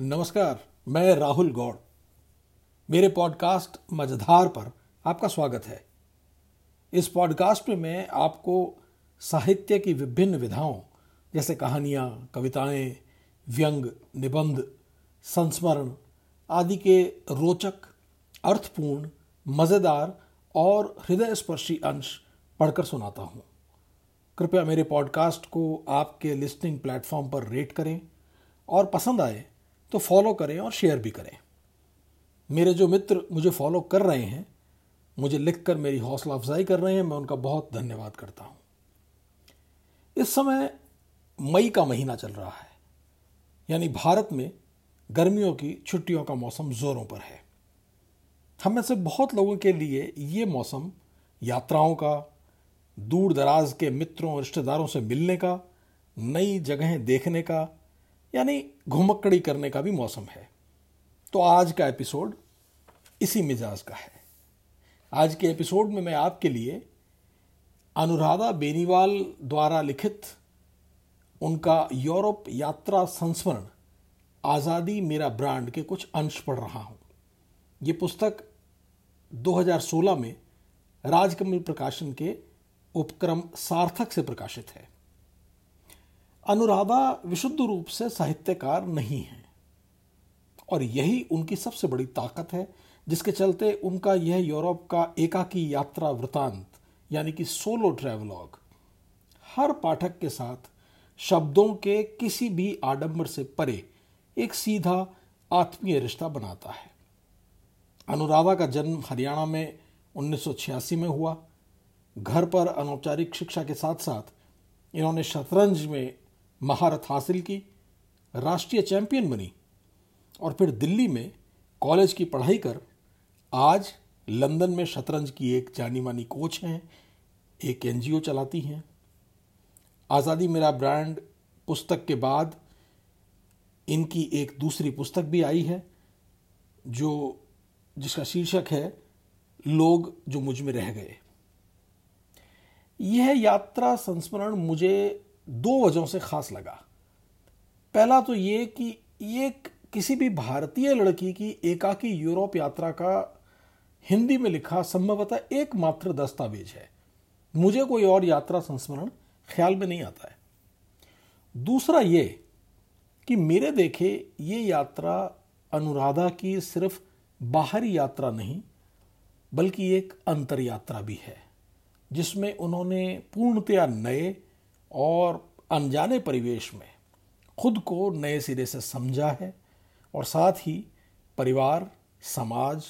नमस्कार, मैं राहुल गौड़। मेरे पॉडकास्ट मझधार पर आपका स्वागत है। इस पॉडकास्ट में मैं आपको साहित्य की विभिन्न विधाओं, जैसे कहानियाँ, कविताएँ, व्यंग, निबंध, संस्मरण आदि के रोचक, अर्थपूर्ण, मज़ेदार और हृदय स्पर्शी अंश पढ़कर सुनाता हूँ। कृपया मेरे पॉडकास्ट को आपके लिस्टिंग प्लेटफॉर्म पर रेट करें और पसंद आए तो फॉलो करें और शेयर भी करें। मेरे जो मित्र मुझे फॉलो कर रहे हैं, मुझे लिखकर मेरी हौसला अफजाई कर रहे हैं, मैं उनका बहुत धन्यवाद करता हूँ। इस समय मई का महीना चल रहा है। यानी भारत में गर्मियों की छुट्टियों का मौसम जोरों पर है। हम में से बहुत लोगों के लिए ये मौसम यात्राओं का दूर दराज के मित्रों और रिश्तेदारों से मिलने का, नई जगहें देखने का यानी घुमक्कड़ी करने का भी मौसम है। तो आज का एपिसोड इसी मिजाज का है। आज के एपिसोड में मैं आपके लिए अनुराधा बेनीवाल द्वारा लिखित उनका यूरोप यात्रा संस्मरण, आज़ादी मेरा ब्रांड के कुछ अंश पढ़ रहा हूँ। ये पुस्तक 2016 में राजकमल प्रकाशन के उपक्रम सार्थक से प्रकाशित है। अनुराधा विशुद्ध रूप से साहित्यकार नहीं है। और यही उनकी सबसे बड़ी ताकत है, जिसके चलते उनका यह यूरोप का एकाकी यात्रा वृतांत, यानी कि सोलो ट्रैवलॉग, हर पाठक के साथ शब्दों के किसी भी आडंबर से परे एक सीधा आत्मीय रिश्ता बनाता है। अनुराधा का जन्म हरियाणा में 1986 में हुआ। घर पर अनौपचारिक शिक्षा के साथ साथ इन्होंने शतरंज में महारत हासिल की, राष्ट्रीय चैंपियन बनी और फिर दिल्ली में कॉलेज की पढ़ाई कर आज लंदन में शतरंज की एक जानी मानी कोच हैं, एक एनजीओ चलाती हैं। आज़ादी मेरा ब्रांड पुस्तक के बाद इनकी एक दूसरी पुस्तक भी आई है, जो, जिसका शीर्षक है, लोग जो मुझमें रह गए। यह यात्रा संस्मरण मुझे दो वजहों से खास लगा। पहला तो ये कि ये किसी भी भारतीय लड़की की एकाकी यूरोप यात्रा का हिंदी में लिखा संभवतः एकमात्र दस्तावेज़ है। मुझे कोई और यात्रा संस्मरण ख्याल में नहीं आता है। दूसरा ये कि मेरे देखे ये यात्रा अनुराधा की सिर्फ़ बाहरी यात्रा नहीं, बल्कि एक अंतर यात्रा भी है, जिसमें उन्होंने पूर्णतया नए और अनजाने परिवेश में खुद को नए सिरे से समझा है और साथ ही परिवार, समाज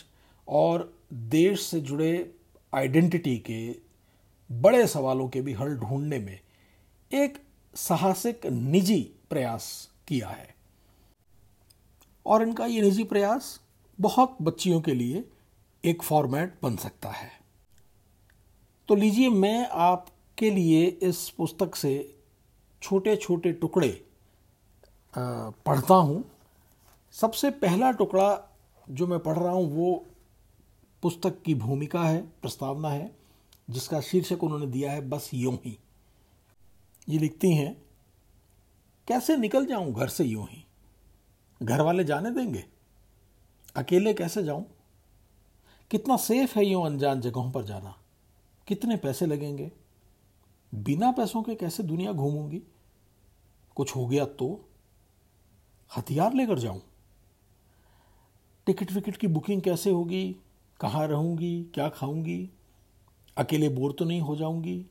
और देश से जुड़े आइडेंटिटी के बड़े सवालों के भी हल ढूँढने में एक साहसिक निजी प्रयास किया है। और इनका ये निजी प्रयास बहुत बच्चियों के लिए एक फॉर्मेट बन सकता है। तो लीजिए मैं आपके लिए इस पुस्तक से छोटे छोटे टुकड़े पढ़ता हूँ। सबसे पहला टुकड़ा जो मैं पढ़ रहा हूँ, वो पुस्तक की भूमिका है, प्रस्तावना है, जिसका शीर्षक उन्होंने दिया है, बस यूँ ही। ये लिखती हैं, कैसे निकल जाऊँ घर से यूँ ही? घर वाले जाने देंगे? अकेले कैसे जाऊँ? कितना सेफ़ है यूँ अनजान जगहों पर जाना? कितने पैसे लगेंगे? बिना पैसों के कैसे दुनिया घूमूँगी? कुछ हो गया तो? हथियार लेकर जाऊँ? टिकट विकट की बुकिंग कैसे होगी? कहाँ रहूँगी? क्या खाऊँगी? अकेले बोर तो नहीं हो जाऊँगी?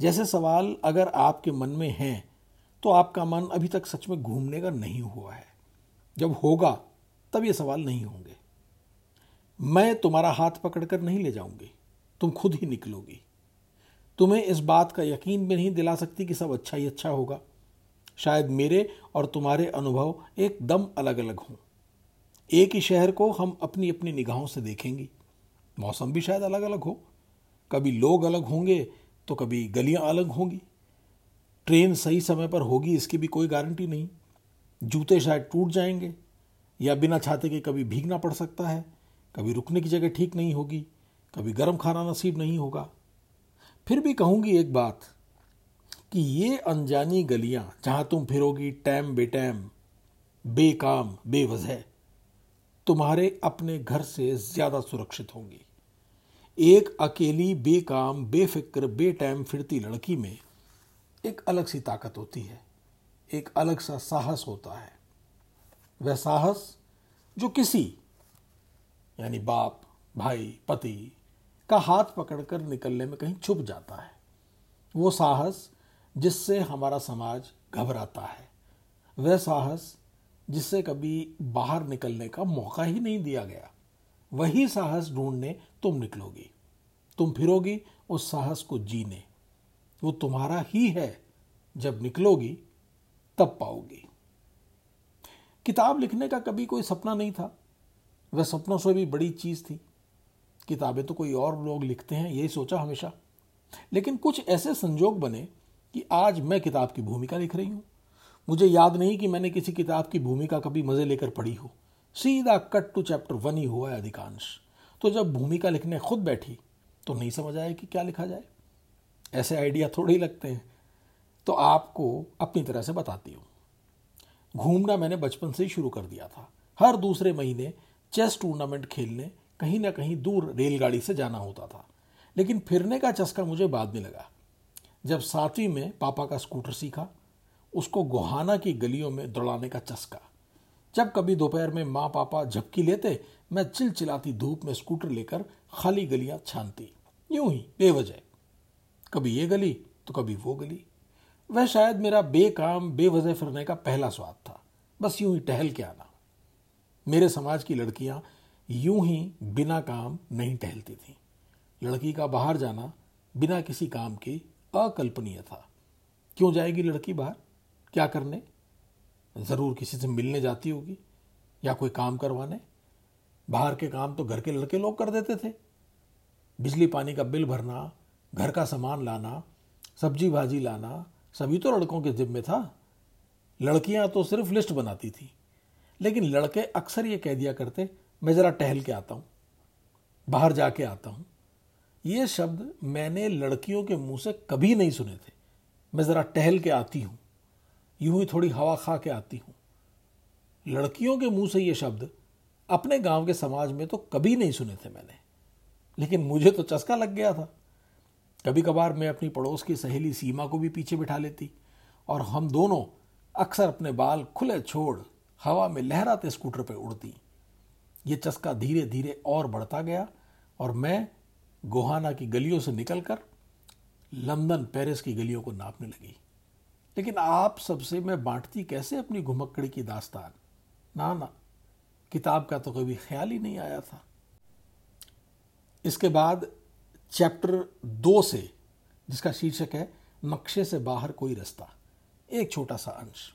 जैसे सवाल अगर आपके मन में हैं तो आपका मन अभी तक सच में घूमने का नहीं हुआ है। जब होगा, तब ये सवाल नहीं होंगे। मैं तुम्हारा हाथ पकड़कर नहीं ले जाऊँगी। तुम खुद ही निकलोगी। तुम्हें इस बात का यकीन भी नहीं दिला सकती कि सब अच्छा ही अच्छा होगा। शायद मेरे और तुम्हारे अनुभव एकदम अलग अलग हों। एक ही शहर को हम अपनी अपनी निगाहों से देखेंगे। मौसम भी शायद अलग अलग हो। कभी लोग अलग होंगे तो कभी गलियाँ अलग होंगी। ट्रेन सही समय पर होगी, इसकी भी कोई गारंटी नहीं। जूते शायद टूट जाएँगे या बिना छाते के कभी भीगना पड़ सकता है। कभी रुकने की जगह ठीक नहीं होगी। कभी गर्म खाना नसीब नहीं होगा। फिर भी कहूँगी एक बात कि ये अनजानी गलियाँ जहाँ तुम फिरोगी टैम बेटैम, बेकाम, बेवजह, तुम्हारे अपने घर से ज़्यादा सुरक्षित होंगी। एक अकेली बेकाम, बेफिक्र, बेटैम फिरती लड़की में एक अलग सी ताकत होती है, एक अलग सा साहस होता है। वह साहस जो किसी, यानी बाप, भाई, पति का हाथ पकड़कर निकलने में कहीं छुप जाता है। वो साहस जिससे हमारा समाज घबराता है, वह साहस जिससे कभी बाहर निकलने का मौका ही नहीं दिया गया। वही साहस ढूँढने तुम निकलोगी। तुम फिरोगी, उस साहस को जीने। वो तुम्हारा ही है। जब निकलोगी, तब पाओगी। किताब लिखने का कभी कोई सपना नहीं था। वह सपनों से भी बड़ी चीज़ थी। किताबें तो कोई और लोग लिखते हैं, यही सोचा हमेशा। लेकिन कुछ ऐसे संजोग बने कि आज मैं किताब की भूमिका लिख रही हूँ। मुझे याद नहीं कि मैंने किसी किताब की भूमिका कभी मज़े लेकर पढ़ी हो। सीधा कट टू चैप्टर वन ही हुआ है अधिकांश। तो जब भूमिका लिखने खुद बैठी तो नहीं समझ आया कि क्या लिखा जाए। ऐसे आइडिया थोड़े ही लगते हैं। तो आपको अपनी तरह से बताती हूँ। घूमना मैंने बचपन से ही शुरू कर दिया था। हर दूसरे महीने चेस टूर्नामेंट खेलने कहीं ना कहीं दूर रेलगाड़ी से जाना होता था। लेकिन फिरने का चस्का मुझे बाद में लगा। जब सातवीं में पापा का स्कूटर सीखा, उसको गोहाना की गलियों में दौड़ाने का चस्का। जब कभी दोपहर में माँ पापा झपकी लेते, मैं चिलचिलाती धूप में स्कूटर लेकर खाली गलियाँ छानती। यूँ ही, बेवजह। कभी ये गली तो कभी वो गली। वह शायद मेरा बेकाम, बेवजह फिरने का पहला स्वाद था। बस यूँ ही टहल के आना। मेरे समाज की लड़कियाँ यूँ ही बिना काम नहीं टहलती थी। लड़की का बाहर जाना बिना किसी काम के अकल्पनीय था। क्यों जाएगी लड़की बाहर? क्या करने? ज़रूर किसी से मिलने जाती होगी या कोई काम करवाने। बाहर के काम तो घर के लड़के लोग कर देते थे। बिजली पानी का बिल भरना, घर का सामान लाना, सब्ज़ी भाजी लाना, सभी तो लड़कों के जिम्मे था। लड़कियाँ तो सिर्फ़ लिस्ट बनाती थी। लेकिन लड़के अक्सर ये कह दिया करते मैं ज़रा टहल के आता हूँ, बाहर जाके आता हूँ। ये शब्द मैंने लड़कियों के मुँह से कभी नहीं सुने थे। मैं ज़रा टहल के आती हूँ, यूँ ही थोड़ी हवा खा के आती हूँ। लड़कियों के मुँह से ये शब्द अपने गाँव के समाज में तो कभी नहीं सुने थे मैंने। लेकिन मुझे तो चस्का लग गया था। कभी कभार मैं अपनी पड़ोस की सहेली सीमा को भी पीछे बिठा लेती और हम दोनों अक्सर अपने बाल खुले छोड़ हवा में लहराते स्कूटर पर उड़ती। ये चस्का धीरे धीरे और बढ़ता गया और मैं गोहाना की गलियों से निकलकर लंदन, पेरिस की गलियों को नापने लगी। लेकिन आप सबसे मैं बांटती कैसे अपनी घुमक्कड़ी की दास्तान? ना ना, किताब का तो कभी ख्याल ही नहीं आया था। इसके बाद चैप्टर दो से, जिसका शीर्षक है, नक्शे से बाहर कोई रास्ता, एक छोटा सा अंश।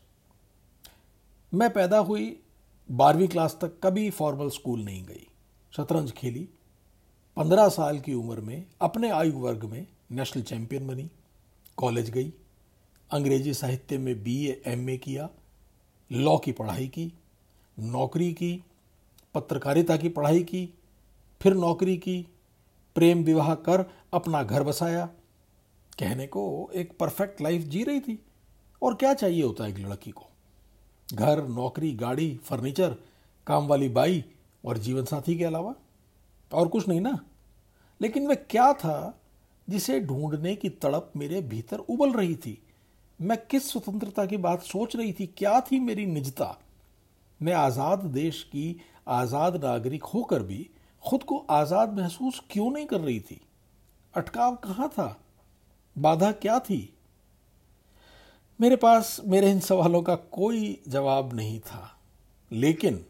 मैं पैदा हुई बारहवीं क्लास तक कभी फॉर्मल स्कूल नहीं गई। शतरंज खेली। पंद्रह साल की उम्र में अपने आयु वर्ग में नेशनल चैंपियन बनी। कॉलेज गई। अंग्रेज़ी साहित्य में बीए एमए किया। लॉ की पढ़ाई की। नौकरी की। पत्रकारिता की पढ़ाई की। फिर नौकरी की। प्रेम विवाह कर अपना घर बसाया। कहने को एक परफेक्ट लाइफ जी रही थी। और क्या चाहिए होता है एक लड़की को? घर, नौकरी, गाड़ी, फर्नीचर, काम वाली बाई और जीवन साथी के अलावा और कुछ नहीं ना। लेकिन वह क्या था जिसे ढूँढने की तड़प मेरे भीतर उबल रही थी? मैं किस स्वतंत्रता की बात सोच रही थी? क्या थी मेरी निजता? मैं आज़ाद देश की आज़ाद नागरिक होकर भी खुद को आज़ाद महसूस क्यों नहीं कर रही थी? अटकाव कहाँ था? बाधा क्या थी? मेरे पास, मेरे इन सवालों का कोई जवाब नहीं था, लेकिन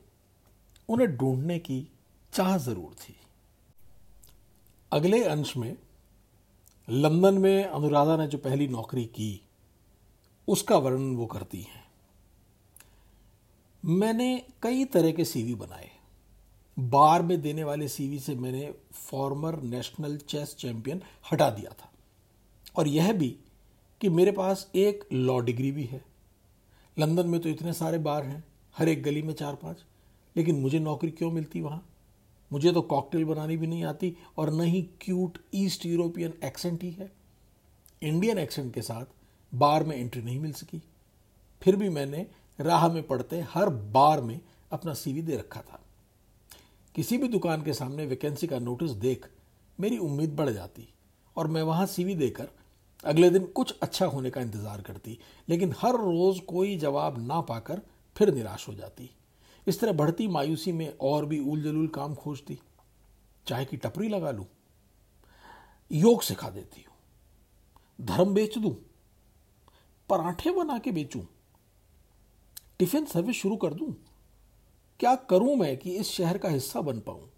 उन्हें ढूँढने की चाह ज़रूर थी। अगले अंश में, लंदन में अनुराधा ने जो पहली नौकरी की, उसका वर्णन वो करती हैं। मैंने कई तरह के सीवी बनाए। बार में देने वाले सीवी से मैंने फॉर्मर नेशनल चेस चैंपियन हटा दिया था। और यह भी कि मेरे पास एक लॉ डिग्री भी है। लंदन में तो इतने सारे बार हैं, हर एक गली में चार पाँच। लेकिन मुझे नौकरी क्यों मिलती वहाँ? मुझे तो कॉकटेल बनानी भी नहीं आती और न ही क्यूट ईस्ट यूरोपियन एक्सेंट ही है। इंडियन एक्सेंट के साथ बार में एंट्री नहीं मिल सकी। फिर भी मैंने राह में पड़ते हर बार में अपना सीवी दे रखा था। किसी भी दुकान के सामने वैकेंसी का नोटिस देख मेरी उम्मीद बढ़ जाती और मैं वहाँ सीवी देकर अगले दिन कुछ अच्छा होने का इंतज़ार करती, लेकिन हर रोज कोई जवाब ना पाकर फिर निराश हो जाती। इस तरह बढ़ती मायूसी में और भी उल जलूल काम खोजती। चाय की टपरी लगा लूँ, योग सिखा देती हूँ, धर्म बेच दूँ, पराठे बना के बेचूं, टिफ़िन सर्विस शुरू कर दूँ। क्या करूँ मैं कि इस शहर का हिस्सा बन पाऊँ?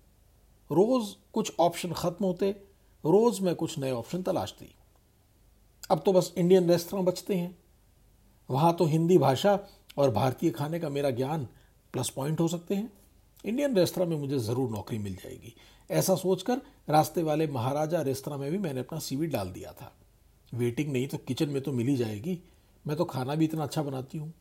रोज कुछ ऑप्शन खत्म होते, रोज मैं कुछ नए ऑप्शन तलाशती। अब तो बस इंडियन रेस्टोरेंट बचते हैं। वहाँ तो हिंदी भाषा और भारतीय खाने का मेरा ज्ञान प्लस पॉइंट हो सकते हैं। इंडियन रेस्तरा में मुझे ज़रूर नौकरी मिल जाएगी। ऐसा सोचकर रास्ते वाले महाराजा रेस्तरा में भी मैंने अपना सीवी डाल दिया था। वेटिंग नहीं तो किचन में तो मिल ही जाएगी। मैं तो खाना भी इतना अच्छा बनाती हूँ।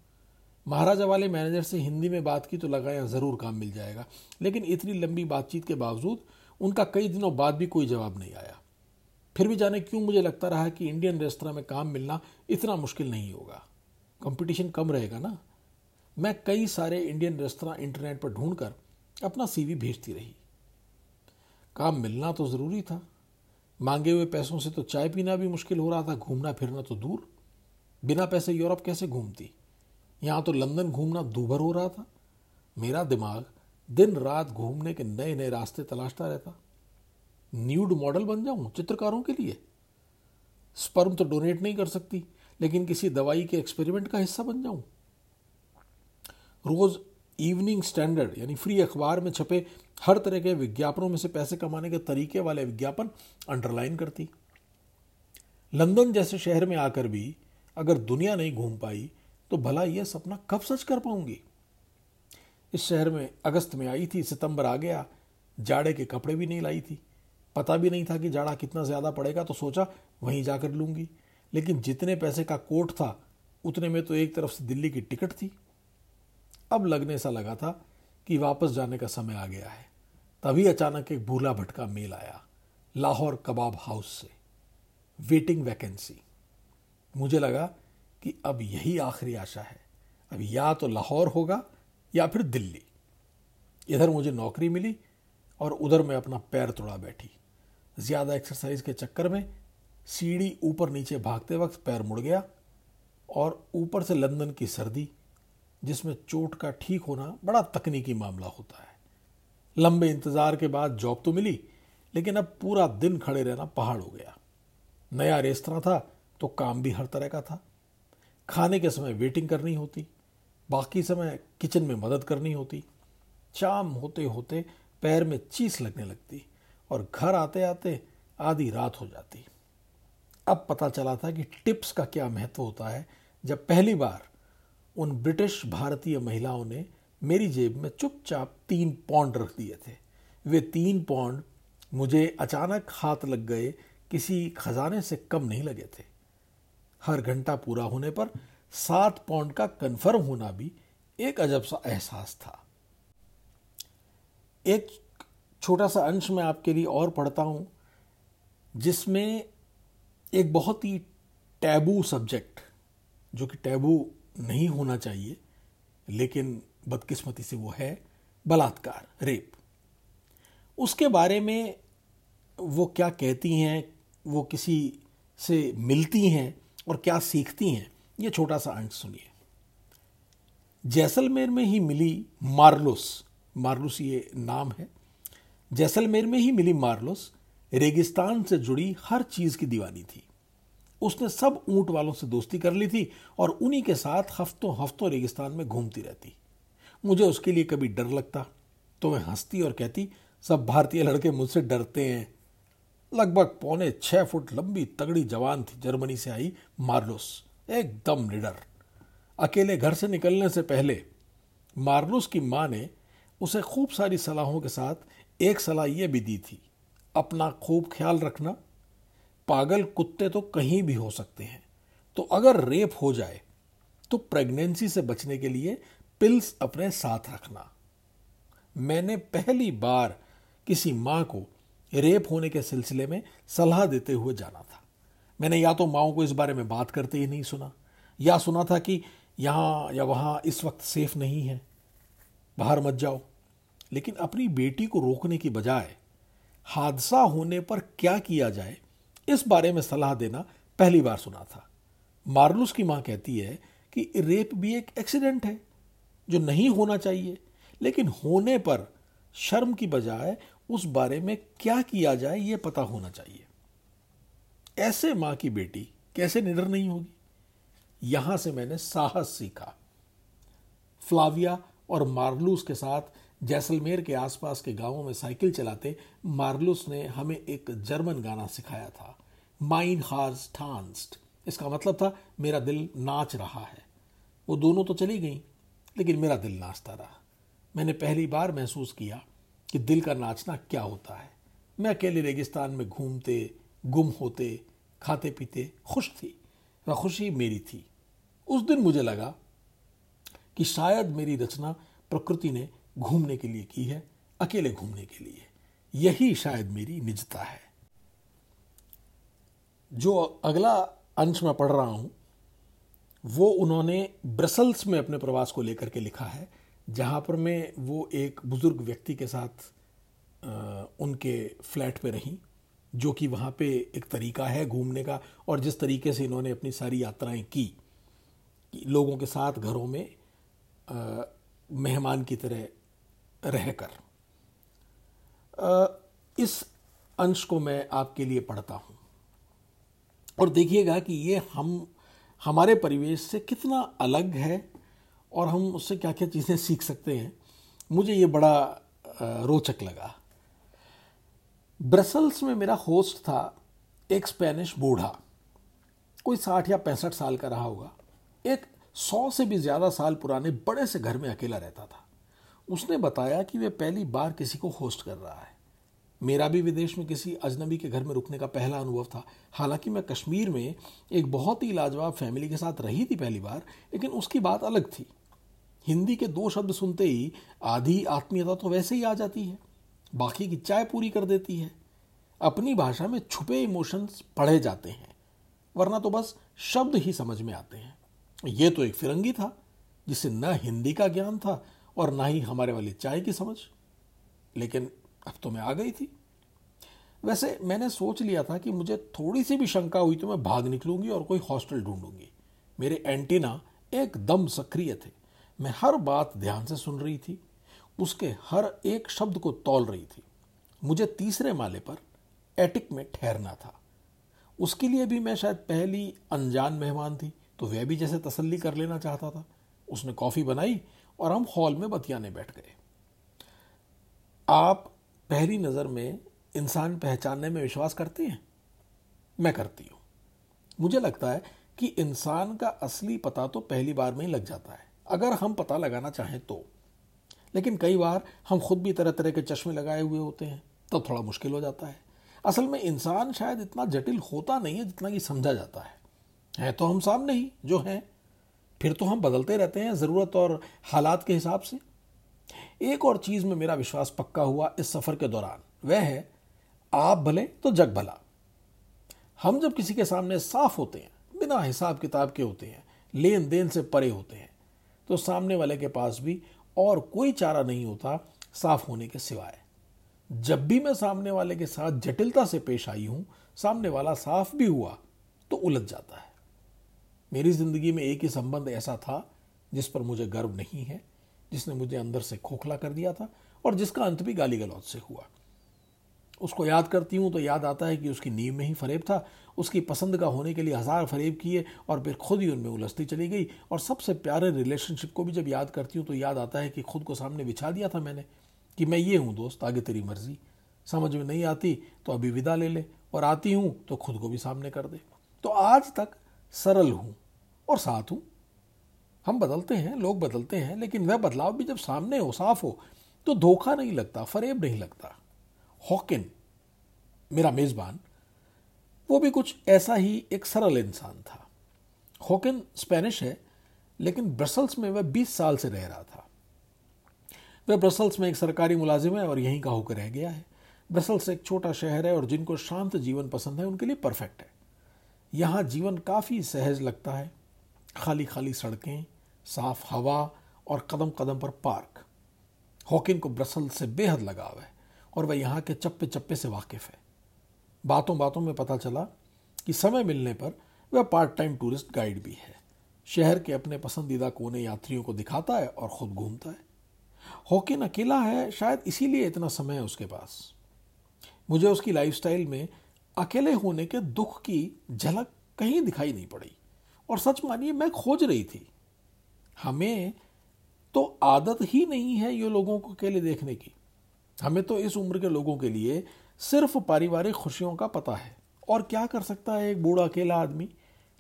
महाराजा वाले मैनेजर से हिंदी में बात की तो लगा यहाँ ज़रूर काम मिल जाएगा। लेकिन इतनी लंबी बातचीत के बावजूद उनका कई दिनों बाद भी कोई जवाब नहीं आया। फिर भी जाने क्यों मुझे लगता रहा कि इंडियन रेस्तरा में काम मिलना इतना मुश्किल नहीं होगा। कंपटीशन कम रहेगा ना। मैं कई सारे इंडियन रेस्तरा इंटरनेट पर ढूंढकर अपना सीवी भेजती रही। काम मिलना तो ज़रूरी था। मांगे हुए पैसों से तो चाय पीना भी मुश्किल हो रहा था, घूमना फिरना तो दूर। बिना पैसे यूरोप कैसे घूमती? यहाँ तो लंदन घूमना दूभर हो रहा था। मेरा दिमाग दिन रात घूमने के नए नए रास्ते तलाशता रहता। न्यूड मॉडल बन जाऊँ चित्रकारों के लिए? स्पर्म तो डोनेट नहीं कर सकती, लेकिन किसी दवाई के एक्सपेरिमेंट का हिस्सा बन जाऊँ। रोज इवनिंग स्टैंडर्ड, यानी फ्री अखबार में छपे हर तरह के विज्ञापनों में से पैसे कमाने के तरीके वाले विज्ञापन अंडरलाइन करती। लंदन जैसे शहर में आकर भी अगर दुनिया नहीं घूम पाई तो भला यह सपना कब सच कर पाऊँगी? इस शहर में अगस्त में आई थी, सितंबर आ गया, जाड़े के कपड़े भी नहीं लाई थी। पता भी नहीं था कि जाड़ा कितना ज़्यादा पड़ेगा तो सोचा वहीं जाकर लूँगी। लेकिन जितने पैसे का कोट था, उतने में तो एक तरफ़ से दिल्ली की टिकट थी। अब लगने सा लगा था कि वापस जाने का समय आ गया है। तभी अचानक एक भूला भटका मेल आया, लाहौर कबाब हाउस से। Waiting vacancy. मुझे लगा कि अब यही आखिरी आशा है। अब या तो लाहौर होगा या फिर दिल्ली। इधर मुझे नौकरी मिली और उधर मैं अपना पैर तोड़ा बैठी। ज़्यादा एक्सरसाइज के चक्कर में सीढ़ी ऊपर नीचे भागते वक्त पैर मुड़ गया और ऊपर से लंदन की सर्दी, जिसमें चोट का ठीक होना बड़ा तकनीकी मामला होता है। लंबे इंतज़ार के बाद जॉब तो मिली, लेकिन अब पूरा दिन खड़े रहना पहाड़ हो गया। नया रेस्तरा था तो काम भी हर तरह का था। खाने के समय वेटिंग करनी होती, बाकी समय किचन में मदद करनी होती। शाम होते होते पैर में चीस लगने लगती। और घर आते आते आधी रात हो जाती। अब पता चला था कि टिप्स का क्या महत्व होता है। जब पहली बार उन ब्रिटिश भारतीय महिलाओं ने मेरी जेब में चुपचाप तीन पौंड रख दिए थे। वे तीन पौंड मुझे अचानक हाथ लग गए, किसी खजाने से कम नहीं लगे थे। हर घंटा पूरा होने पर सात पौंड का कन्फर्म होना भी एक अजब सा एहसास था। एक छोटा सा अंश मैं आपके लिए और पढ़ता हूँ, जिसमें एक बहुत ही टैबू सब्जेक्ट, जो कि टैबू नहीं होना चाहिए, लेकिन बदकिस्मती से वो है, बलात्कार, रेप। उसके बारे में वो क्या कहती हैं, वो किसी से मिलती हैं और क्या सीखती हैं, ये छोटा सा अंश सुनिए। जैसलमेर में ही मिली मार्लोस, मार्लुस ये नाम है जैसलमेर में ही मिली मार्लोस, रेगिस्तान से जुड़ी हर चीज़ की दीवानी थी। उसने सब ऊँट वालों से दोस्ती कर ली थी और उन्हीं के साथ हफ्तों हफ्तों रेगिस्तान में घूमती रहती। मुझे उसके लिए कभी डर लगता तो मैं हंसती और कहती, सब भारतीय लड़के मुझसे डरते हैं। लगभग पौने छह फुट लंबी तगड़ी जवान थी जर्मनी से आई मार्लोस, एकदम निडर। अकेले घर से निकलने से पहले मार्लोस की माँ ने उसे खूब सारी सलाहों के साथ एक सलाह यह भी दी थी, अपना खूब ख्याल रखना। पागल कुत्ते तो कहीं भी हो सकते हैं। तो अगर रेप हो जाए तो प्रेगनेंसी से बचने के लिए पिल्स अपने साथ रखना। मैंने पहली बार किसी माँ को रेप होने के सिलसिले में सलाह देते हुए जाना था। मैंने या तो माओ को इस बारे में बात करते ही नहीं सुना, या सुना था कि यहाँ या वहाँ इस वक्त सेफ़ नहीं है। बाहर मत जाओ। लेकिन अपनी बेटी को रोकने की बजाय हादसा होने पर क्या किया जाए, इस बारे में सलाह देना पहली बार सुना था। मार्लुस की माँ कहती है कि रेप भी एक एक्सीडेंट है, जो नहीं होना चाहिए, लेकिन होने पर शर्म की बजाय उस बारे में क्या किया जाए यह पता होना चाहिए। ऐसे माँ की बेटी कैसे निडर नहीं होगी? यहाँ से मैंने साहस सीखा। फ्लाविया और मार्लूस के साथ जैसलमेर के आसपास के गाँवों में साइकिल चलाते मार्लुस ने हमें एक जर्मन गाना सिखाया था। माइन हार्स ठांस्ट इसका मतलब था, मेरा दिल नाच रहा है। वो दोनों तो चली गई, लेकिन मेरा दिल नाचता रहा। मैंने पहली बार महसूस किया कि दिल का नाचना क्या होता है। मैं अकेले रेगिस्तान में घूमते, गुम होते, खाते पीते खुश थी वह खुशी मेरी थी। उस दिन मुझे लगा कि शायद मेरी रचना प्रकृति ने घूमने के लिए की है, अकेले घूमने के लिए। यही शायद मेरी निजता है। जो अगला अंश में पढ़ रहा हूँ, वो उन्होंने ब्रसल्स में अपने प्रवास को लेकर के लिखा है, जहाँ पर मैं वो एक बुज़ुर्ग व्यक्ति के साथ उनके फ्लैट पे रही, जो कि वहाँ पे एक तरीका है घूमने का, और जिस तरीके से इन्होंने अपनी सारी यात्राएँ की लोगों के साथ घरों में मेहमान की तरह रहकर। इस अंश को मैं आपके लिए पढ़ता हूँ। और देखिएगा कि ये हम, हमारे परिवेश से कितना अलग है और हम उससे क्या क्या चीज़ें सीख सकते हैं, मुझे ये बड़ा रोचक लगा। ब्रसल्स में मेरा होस्ट था एक स्पेनिश बूढ़ा। कोई साठ या पैंसठ साल का रहा होगा। एक सौ से भी ज़्यादा साल पुराने बड़े से घर में अकेला रहता था। उसने बताया कि वह पहली बार किसी को होस्ट कर रहा है। मेरा भी विदेश में किसी अजनबी के घर में रुकने का पहला अनुभव था। हालाँकि मैं कश्मीर में एक बहुत ही लाजवाब फैमिली के साथ रही थी पहली बार, लेकिन उसकी बात अलग थी। हिंदी के दो शब्द सुनते ही आधी आत्मीयता तो वैसे ही आ जाती है। बाकी की चाय पूरी कर देती है। अपनी भाषा में छुपे इमोशंस पढ़े जाते हैं, वरना तो बस शब्द ही समझ में आते हैं। ये तो एक फिरंगी था जिसे न हिंदी का ज्ञान था और ना ही हमारे वाली चाय की समझ। लेकिन अब तो मैं आ गई थी। वैसे मैंने सोच लिया था कि मुझे थोड़ी सी भी शंका हुई तो मैं भाग निकलूँगी और कोई हॉस्टल ढूंढूँगी। मेरे एंटीना एकदम सक्रिय थे। मैं हर बात ध्यान से सुन रही थी। उसके हर एक शब्द को तौल रही थी। मुझे तीसरे माले पर एटिक में ठहरना था। उसके लिए भी मैं शायद पहली अनजान मेहमान थी तो वह भी जैसे तसल्ली कर लेना चाहता था। उसने कॉफ़ी बनाई और हम हॉल में बतियाने बैठ गए। आप पहली नज़र में इंसान पहचानने में विश्वास करते हैं? मैं करती हूँ। मुझे लगता है कि इंसान का असली पता तो पहली बार में ही लग जाता है। अगर हम पता लगाना चाहें तो। लेकिन कई बार हम खुद भी तरह तरह के चश्मे लगाए हुए होते हैं तो थोड़ा मुश्किल हो जाता है। असल में इंसान शायद इतना जटिल होता नहीं है जितना कि समझा जाता है। है तो हम सामने ही जो हैं। फिर तो हम बदलते रहते हैं ज़रूरत और हालात के हिसाब से। एक और चीज़ में मेरा विश्वास पक्का हुआ इस सफ़र के दौरान, वह है, आप भले तो जग भला। हम जब किसी के सामने साफ़ होते हैं, बिना हिसाब किताब के होते हैं लेन देन से परे होते हैं तो सामने वाले के पास भी और कोई चारा नहीं होता साफ़ होने के सिवाय। जब भी मैं सामने वाले के साथ जटिलता से पेश आई हूँ, सामने वाला साफ़ भी हुआ तो उलझ जाता है। मेरी ज़िंदगी में एक ही संबंध ऐसा था जिस पर मुझे गर्व नहीं है, जिसने मुझे अंदर से खोखला कर दिया था और जिसका अंत भी गाली गलौज से हुआ। उसको याद करती हूँ तो याद आता है कि उसकी नींव में ही फरेब था। उसकी पसंद का होने के लिए हज़ार फरेब किए और फिर खुद ही उनमें उलझती चली गई। और सबसे प्यारे रिलेशनशिप को भी जब याद करती हूँ तो याद आता है कि खुद को सामने बिछा दिया था मैंने कि मैं ये हूँ, दोस्त, आगे तेरी मर्ज़ी। समझ में नहीं आती तो अभी विदा ले ले और आती हूँ तो खुद को भी सामने कर दे। तो आज तक सरल हूँ। और साथ हूँ। हम बदलते हैं, लोग बदलते हैं, लेकिन वह बदलाव भी जब सामने हो, साफ़ हो तो धोखा नहीं लगता, फरेब नहीं लगता। हॉकिन, मेरा मेजबान, वो भी कुछ ऐसा ही एक सरल इंसान था। हॉकिन स्पेनिश है, लेकिन ब्रसल्स में वह 20 साल से रह रहा था। वह ब्रसल्स में एक सरकारी मुलाजिम है और यहीं का होकर रह गया है। ब्रसल्स एक छोटा शहर है और जिनको शांत जीवन पसंद है, उनके लिए परफेक्ट है। यहाँ जीवन काफ़ी सहज लगता है। खाली खाली सड़कें, साफ़ हवा और कदम कदम पर पार्क। हॉकिन को ब्रसल से बेहद लगाव है और वह यहाँ के चप्पे चप्पे से वाकिफ है। बातों बातों में पता चला कि समय मिलने पर वह पार्ट टाइम टूरिस्ट गाइड भी है। शहर के अपने पसंदीदा कोने यात्रियों को दिखाता है और खुद घूमता है। हॉकिन अकेला है, शायद इसीलिए इतना समय है उसके पास। मुझे उसकी लाइफस्टाइल में अकेले होने के दुख की झलक कहीं दिखाई नहीं पड़ी। और सच मानिए, मैं खोज रही थी। हमें तो आदत ही नहीं है ये लोगों को अकेले देखने की। हमें तो इस उम्र के लोगों के लिए सिर्फ़ पारिवारिक खुशियों का पता है। और क्या कर सकता है एक बूढ़ा अकेला आदमी?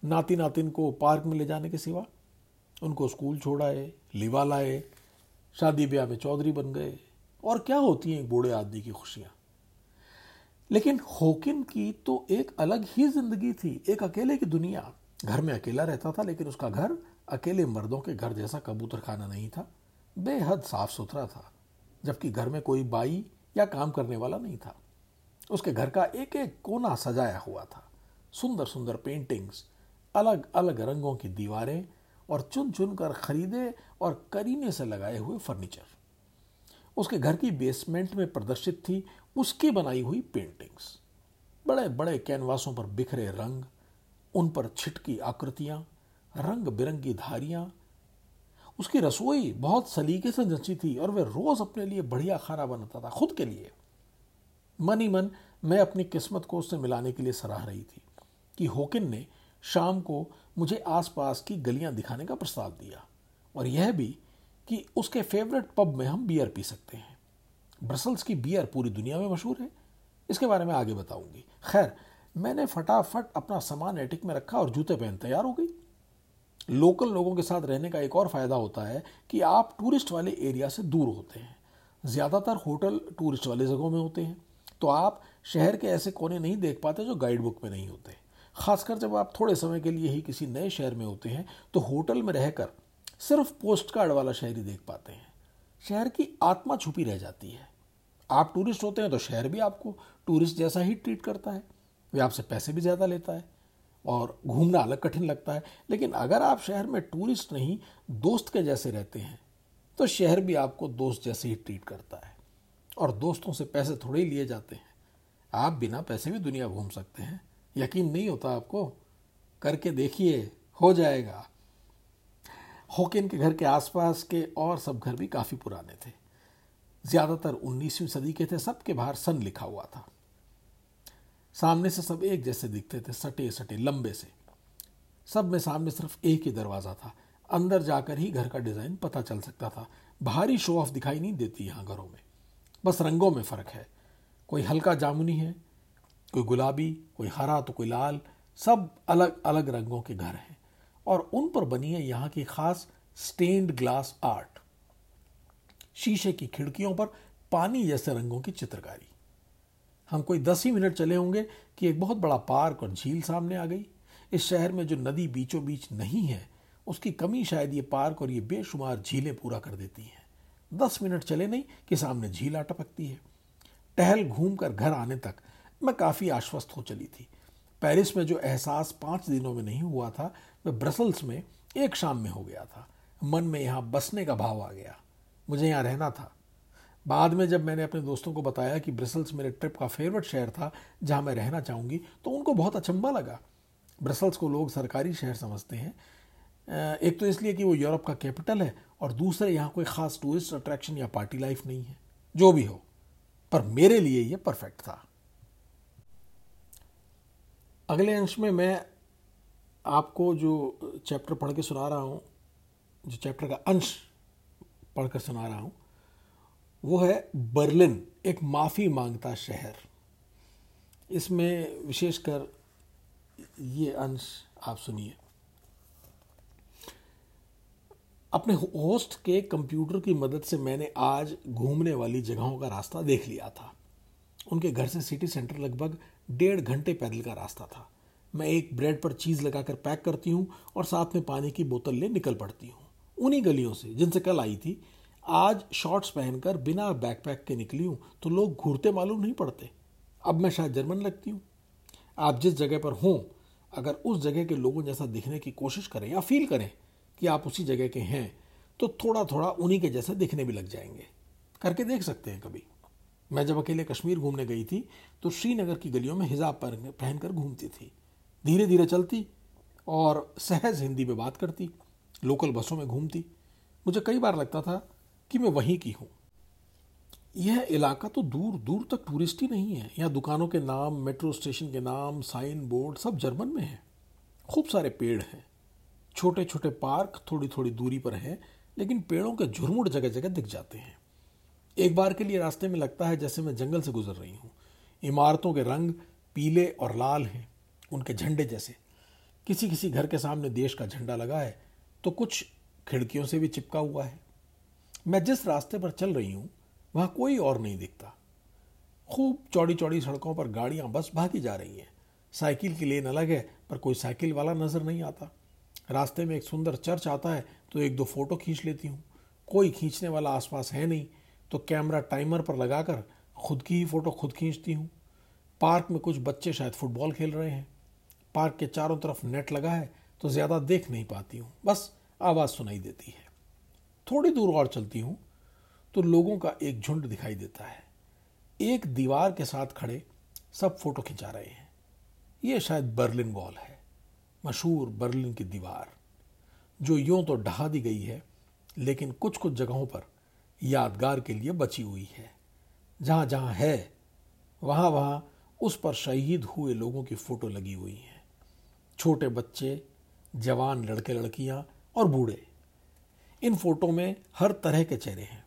नाती नातिन को पार्क में ले जाने के सिवा। उनको स्कूल छोड़ाए लिवा लाए, शादी ब्याह में चौधरी बन गए। और क्या होती हैं एक बूढ़े आदमी की खुशियाँ? लेकिन होकिन की तो एक अलग ही ज़िंदगी थी, एक अकेले की दुनिया। घर में अकेला रहता था, लेकिन उसका घर अकेले मर्दों के घर जैसा कबूतर खाना नहीं था। बेहद साफ़ सुथरा था, जबकि घर में कोई बाई या काम करने वाला नहीं था। उसके घर का एक एक कोना सजाया हुआ था। सुंदर सुंदर पेंटिंग्स अलग अलग रंगों की दीवारें और चुन चुन कर खरीदे और करीने से लगाए हुए फर्नीचर उसके घर की बेसमेंट में प्रदर्शित थी उसकी बनाई हुई पेंटिंग्स बड़े बड़े कैनवासों पर बिखरे रंग उन पर छिटकी आकृतियाँ रंग बिरंगी धारियाँ। उसकी रसोई बहुत सलीके से जची थी और वह रोज अपने लिए बढ़िया खाना बनाता था, खुद के लिए। मन ही मन मैं अपनी किस्मत को उससे मिलाने के लिए सराह रही थी कि होकिन ने शाम को मुझे आसपास की गलियाँ दिखाने का प्रस्ताव दिया और यह भी कि उसके फेवरेट पब में हम बियर पी सकते हैं। ब्रसल्स की बियर पूरी दुनिया में मशहूर है। इसके बारे में आगे बताऊँगी। खैर मैंने फटाफट अपना सामान एटिक में रखा और जूते पहन तैयार हो गई। लोकल लोगों के साथ रहने का एक और फ़ायदा होता है कि आप टूरिस्ट वाले एरिया से दूर होते हैं। ज़्यादातर होटल टूरिस्ट वाले जगहों में होते हैं। तो आप शहर के ऐसे कोने नहीं देख पाते जो गाइड बुक में नहीं होते। खासकर जब आप थोड़े समय के लिए ही किसी नए शहर में होते हैं तो होटल में रहकर सिर्फ़ पोस्ट कार्ड वाला शहर ही देख पाते हैं। शहर की आत्मा छुपी रह जाती है। आप टूरिस्ट होते हैं तो शहर भी आपको टूरिस्ट जैसा ही ट्रीट करता है। वे आपसे पैसे भी ज़्यादा लेता है और घूमना अलग कठिन लगता है। लेकिन अगर आप शहर में टूरिस्ट नहीं, दोस्त के जैसे रहते हैं तो शहर भी आपको दोस्त जैसे ही ट्रीट करता है और दोस्तों से पैसे थोड़े ही लिए जाते हैं। आप बिना पैसे भी दुनिया घूम सकते हैं। यकीन नहीं होता आपको। करके देखिए, हो जाएगा। हॉकिन के घर के आसपास के और सब घर भी काफ़ी पुराने थे। ज़्यादातर 19वीं सदी के थे, सबके बाहर सन लिखा हुआ था। सामने से सब एक जैसे दिखते थे, सटे सटे, लंबे से। सब में सामने सिर्फ़ एक ही दरवाज़ा था। अंदर जाकर ही घर का डिज़ाइन पता चल सकता था। भारी शो ऑफ़ दिखाई नहीं देती यहाँ घरों में। बस रंगों में फ़र्क है। कोई हल्का जामुनी है, कोई गुलाबी, कोई हरा तो कोई लाल। सब अलग अलग रंगों के घर हैं। और उन पर बनी है यहाँ की खास स्टेन्ड ग्लास आर्ट शीशे की खिड़कियों पर पानी जैसे रंगों की चित्रकारी। हम कोई दस ही मिनट चले होंगे कि एक बहुत बड़ा पार्क और झील सामने आ गई। इस शहर में जो नदी बीचों बीच नहीं है, उसकी कमी शायद ये पार्क और ये बेशुमार झीलें पूरा कर देती हैं। दस मिनट चले नहीं कि सामने झील आ टपकती है। टहल घूम कर घर आने तक मैं काफ़ी आश्वस्त हो चली थी। पेरिस में जो एहसास पाँच दिनों में नहीं हुआ था वह ब्रसल्स में एक शाम में हो गया था। मन में यहाँ बसने का भाव आ गया। मुझे यहाँ रहना था। बाद में जब मैंने अपने दोस्तों को बताया कि ब्रसल्स मेरे ट्रिप का फेवरेट शहर था, जहाँ मैं रहना चाहूँगी तो उनको बहुत अचंबा लगा। ब्रसल्स को लोग सरकारी शहर समझते हैं। एक तो इसलिए कि वो यूरोप का कैपिटल है, और दूसरे यहाँ कोई ख़ास टूरिस्ट अट्रैक्शन या पार्टी लाइफ नहीं है, जो भी हो। पर मेरे लिए ये परफेक्ट था। अगले अंश में मैं आपको जो चैप्टर पढ़ के सुना रहा हूँ, जो चैप्टर का अंश पढ़कर सुना रहा हूँ वो है बर्लिन, एक माफ़ी माँगता शहर। इसमें विशेषकर ये अंश आप सुनिए। अपने होस्ट के कंप्यूटर की मदद से मैंने आज घूमने वाली जगहों का रास्ता देख लिया था। उनके घर से सिटी सेंटर लगभग डेढ़ घंटे पैदल का रास्ता था। मैं एक ब्रेड पर चीज़ लगाकर पैक करती हूँ और साथ में पानी की बोतल ले निकल पड़ती हूँ। उन्हीं गलियों से, जिनसे कल आई थी आज शॉर्ट्स पहनकर बिना बैकपैक के निकली हूँ तो लोग घूरते मालूम नहीं पड़ते। अब मैं शायद जर्मन लगती हूँ। आप जिस जगह पर हों, अगर उस जगह के लोगों जैसा दिखने की कोशिश करें या फील करें कि आप उसी जगह के हैं तो थोड़ा थोड़ा उन्हीं के जैसे दिखने भी लग जाएँगे। करके देख सकते हैं कभी। मैं जब अकेले कश्मीर घूमने गई थी तो श्रीनगर की गलियों में हिजाब पहनकर घूमती थी। धीरे धीरे चलती और सहज हिंदी में बात करती लोकल बसों में घूमती। मुझे कई बार लगता था कि मैं वहीं की हूँ। यह इलाका तो दूर दूर तक टूरिस्ट ही नहीं है। यहाँ दुकानों के नाम, मेट्रो स्टेशन के नाम, साइन बोर्ड सब जर्मन में है। खूब सारे पेड़ हैं। छोटे छोटे पार्क थोड़ी थोड़ी दूरी पर हैं, लेकिन पेड़ों के झुरमुट जगह जगह दिख जाते हैं। एक बार के लिए रास्ते में लगता है जैसे मैं जंगल से गुजर रही हूँ। इमारतों के रंग पीले और लाल हैं, उनके झंडे जैसे। किसी किसी घर के सामने देश का झंडा लगा है तो कुछ खिड़कियों से भी चिपका हुआ है। मैं जिस रास्ते पर चल रही हूँ, वहाँ कोई और नहीं दिखता। खूब चौड़ी चौड़ी सड़कों पर गाड़ियाँ बस भागी जा रही हैं। साइकिल की लेन अलग है, पर कोई साइकिल वाला नज़र नहीं आता। रास्ते में एक सुंदर चर्च आता है तो एक दो फ़ोटो खींच लेती हूँ। कोई खींचने वाला आसपास है नहीं तो कैमरा टाइमर पर लगाकर खुद की ही फ़ोटो खुद खींचती हूँ। पार्क में कुछ बच्चे शायद फुटबॉल खेल रहे हैं। पार्क के चारों तरफ़ नेट लगा है तो ज़्यादा देख नहीं पाती हूँ। बस आवाज़ सुनाई देती है। थोड़ी दूर और चलती हूँ तो लोगों का एक झुंड दिखाई देता है। एक दीवार के साथ खड़े सब फ़ोटो खिंचा रहे हैं। ये शायद बर्लिन वॉल है, मशहूर बर्लिन की दीवार, जो यूँ तो ढहा दी गई है, लेकिन कुछ कुछ जगहों पर यादगार के लिए बची हुई है। जहाँ जहाँ है, वहाँ वहाँ उस पर शहीद हुए लोगों की फ़ोटो लगी हुई है। छोटे बच्चे, जवान लड़के लड़कियाँ और बूढ़े। इन फ़ोटो में हर तरह के चेहरे हैं।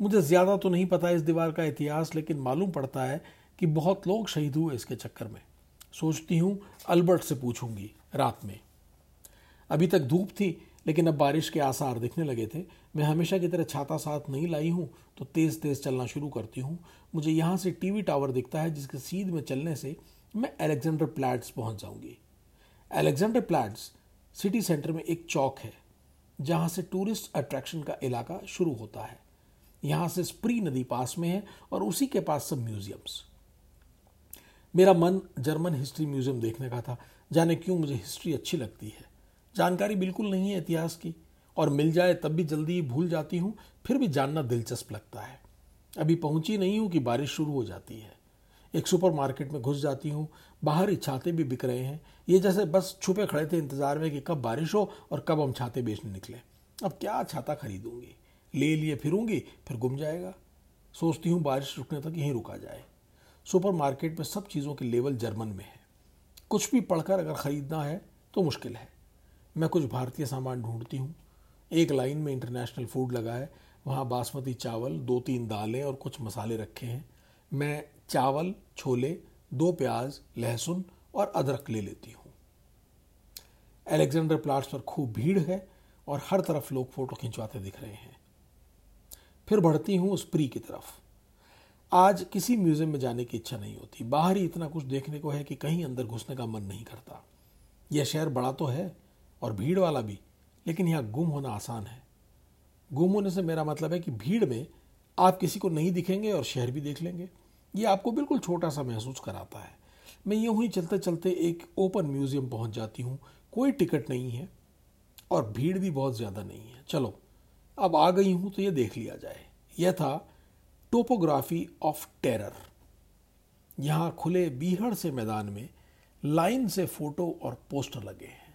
मुझे ज़्यादा तो नहीं पता इस दीवार का इतिहास, लेकिन मालूम पड़ता है कि बहुत लोग शहीद हुए इसके चक्कर में। सोचती हूँ, अल्बर्ट से पूछूँगी रात में। अभी तक धूप थी, लेकिन अब बारिश के आसार दिखने लगे थे। मैं हमेशा की तरह छाता साथ नहीं लाई हूँ तो तेज़ तेज़ चलना शुरू करती हूँ। मुझे यहाँ से टीवी टावर दिखता है, जिसके सीध में चलने से मैं अलेक्जेंडर प्लैट्स पहुँच जाऊँगी। अलेक्जेंडर प्लैट्स सिटी सेंटर में एक चौक है। जहाँ से टूरिस्ट अट्रैक्शन का इलाका शुरू होता है। यहाँ से स्प्री नदी पास में है और उसी के पास सब म्यूजियम्स मेरा मन जर्मन हिस्ट्री म्यूज़ियम देखने का था। जाने क्यों मुझे हिस्ट्री अच्छी लगती है। जानकारी बिल्कुल नहीं है इतिहास की। और मिल जाए तब भी जल्दी भूल जाती हूँ, फिर भी जानना दिलचस्प लगता है। अभी पहुँची नहीं हूँ कि बारिश शुरू हो जाती है। एक सुपर मार्केट में घुस जाती हूँ, बाहर ही छाते भी बिक रहे हैं ये जैसे बस छुपे खड़े थे इंतज़ार में कि कब बारिश हो और कब हम छाते बेचने निकले। अब क्या छाता खरीदूँगी? ले लिए फिरूँगी, फिर गुम जाएगा। सोचती हूँ बारिश रुकने तक यहीं रुका जाए। सुपर मार्केट में सब चीज़ों के लेवल जर्मन में है। कुछ भी पढ़कर अगर ख़रीदना है तो मुश्किल है। मैं कुछ भारतीय सामान ढूंढती हूँ। एक लाइन में इंटरनेशनल फ़ूड लगा है। वहाँ बासमती चावल दो तीन दालें और कुछ मसाले रखे हैं। मैं चावल, छोले, दो प्याज, लहसुन और अदरक ले लेती हूँ। एलेक्जेंडर प्लाट्स पर खूब भीड़ है और हर तरफ़ लोग फ़ोटो खिंचवाते दिख रहे हैं। फिर बढ़ती हूँ उस प्री की तरफ़। आज किसी म्यूज़ियम में जाने की इच्छा नहीं होती। बाहर ही इतना कुछ देखने को है कि कहीं अंदर घुसने का मन नहीं करता। यह शहर बड़ा तो है और भीड़ वाला भी, लेकिन यहाँ गुम होना आसान है। गुम होने से मेरा मतलब है कि भीड़ में आप किसी को नहीं दिखेंगे और शहर भी देख लेंगे। ये आपको बिल्कुल छोटा सा महसूस कराता है। मैं यूँ ही चलते चलते एक ओपन म्यूज़ियम पहुँच जाती हूँ। कोई टिकट नहीं है और भीड़ भी बहुत ज़्यादा नहीं है। चलो, अब आ गई हूँ तो ये देख लिया जाए। यह था टोपोग्राफी ऑफ़ टेरर। यहाँ खुले बीहड़ से मैदान में लाइन से फ़ोटो और पोस्टर लगे हैं।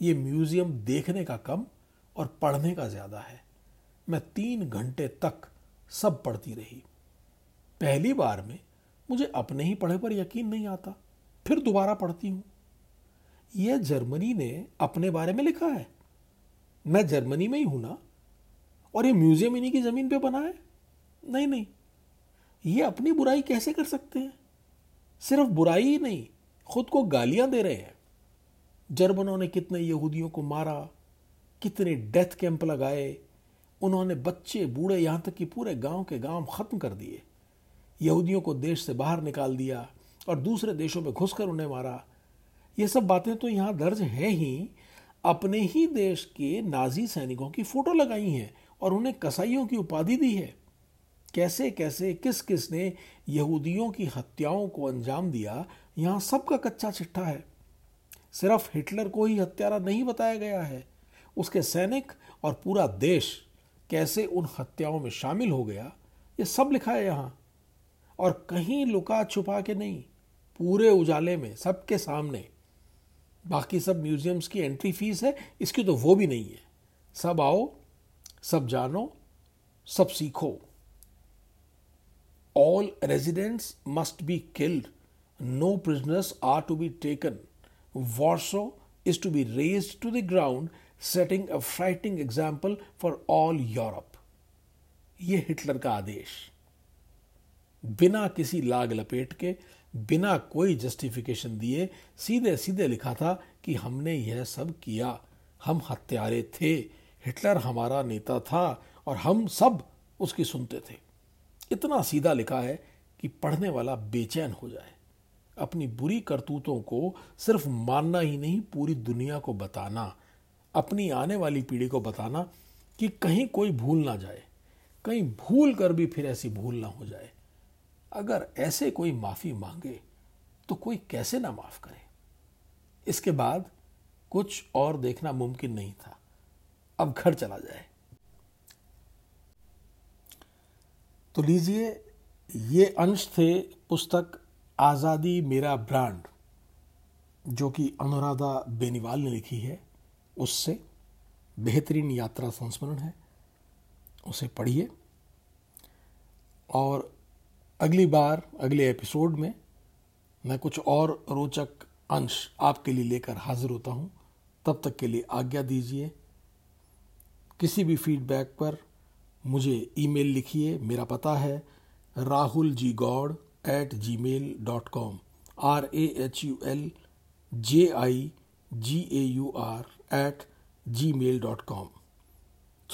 ये म्यूज़ियम देखने का कम और पढ़ने का ज़्यादा है। मैं तीन घंटे तक सब पढ़ती रही। पहली बार में मुझे अपने ही पढ़े पर यकीन नहीं आता। फिर दोबारा पढ़ती हूँ। यह जर्मनी ने अपने बारे में लिखा है। मैं जर्मनी में ही हूँ ना? और ये म्यूज़ियम इन्हीं की ज़मीन पे बना है? नहीं नहीं। ये अपनी बुराई कैसे कर सकते हैं? सिर्फ़ बुराई ही नहीं, खुद को गालियाँ दे रहे हैं। जर्मनों ने कितने यहूदियों को मारा, कितने डेथ कैंप लगाए, उन्होंने बच्चे बूढ़े यहाँ तक कि पूरे गाँव के गाँव ख़त्म कर दिए। यहूदियों को देश से बाहर निकाल दिया और दूसरे देशों में घुसकर उन्हें मारा। ये सब बातें तो यहाँ दर्ज हैं ही। अपने ही देश के नाजी सैनिकों की फ़ोटो लगाई हैं और उन्हें कसाईयों की उपाधि दी है। कैसे कैसे, किस किस ने यहूदियों की हत्याओं को अंजाम दिया, यहाँ सबका कच्चा चिट्ठा है। सिर्फ़ हिटलर को ही हत्यारा नहीं बताया गया है। उसके सैनिक और पूरा देश कैसे उन हत्याओं में शामिल हो गया, ये सब लिखा है यहाँ। और कहीं लुका छुपा के नहीं, पूरे उजाले में, सबके सामने। बाकी सब म्यूजियम्स की एंट्री फ़ीस है, इसकी तो वो भी नहीं है। सब आओ, सब जानो, सब सीखो। All residents must be killed no prisoners are to be taken Warsaw is to be raze to the ground setting a frightening example for all Europe ये हिटलर का आदेश। बिना किसी लाग लपेट के, बिना कोई जस्टिफिकेशन दिए सीधे सीधे लिखा था कि हमने यह सब किया। हम हत्यारे थे। हिटलर हमारा नेता था और हम सब उसकी सुनते थे। इतना सीधा लिखा है कि पढ़ने वाला बेचैन हो जाए। अपनी बुरी करतूतों को सिर्फ़ मानना ही नहीं, पूरी दुनिया को बताना। अपनी आने वाली पीढ़ी को बताना कि कहीं कोई भूल ना जाए। कहीं भूल कर भी फिर ऐसी भूल ना हो जाए। अगर ऐसे कोई माफ़ी मांगे तो कोई कैसे ना माफ़ करे? इसके बाद कुछ और देखना मुमकिन नहीं था। अब घर चला जाए। तो लीजिए, ये अंश थे पुस्तक आज़ादी मेरा ब्रांड, जो कि अनुराधा बेनीवाल ने लिखी है। उससे बेहतरीन यात्रा संस्मरण है। उसे पढ़िए। और अगली बार, अगले एपिसोड में मैं कुछ और रोचक अंश आपके लिए लेकर हाजिर होता हूँ। तब तक के लिए आज्ञा दीजिए। किसी भी फीडबैक पर मुझे ईमेल लिखिए। मेरा पता है Rahul ji Gaur at Gmail dot com R A H U L J I G A U R at Gmail dot com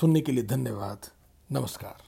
सुनने के लिए धन्यवाद। नमस्कार।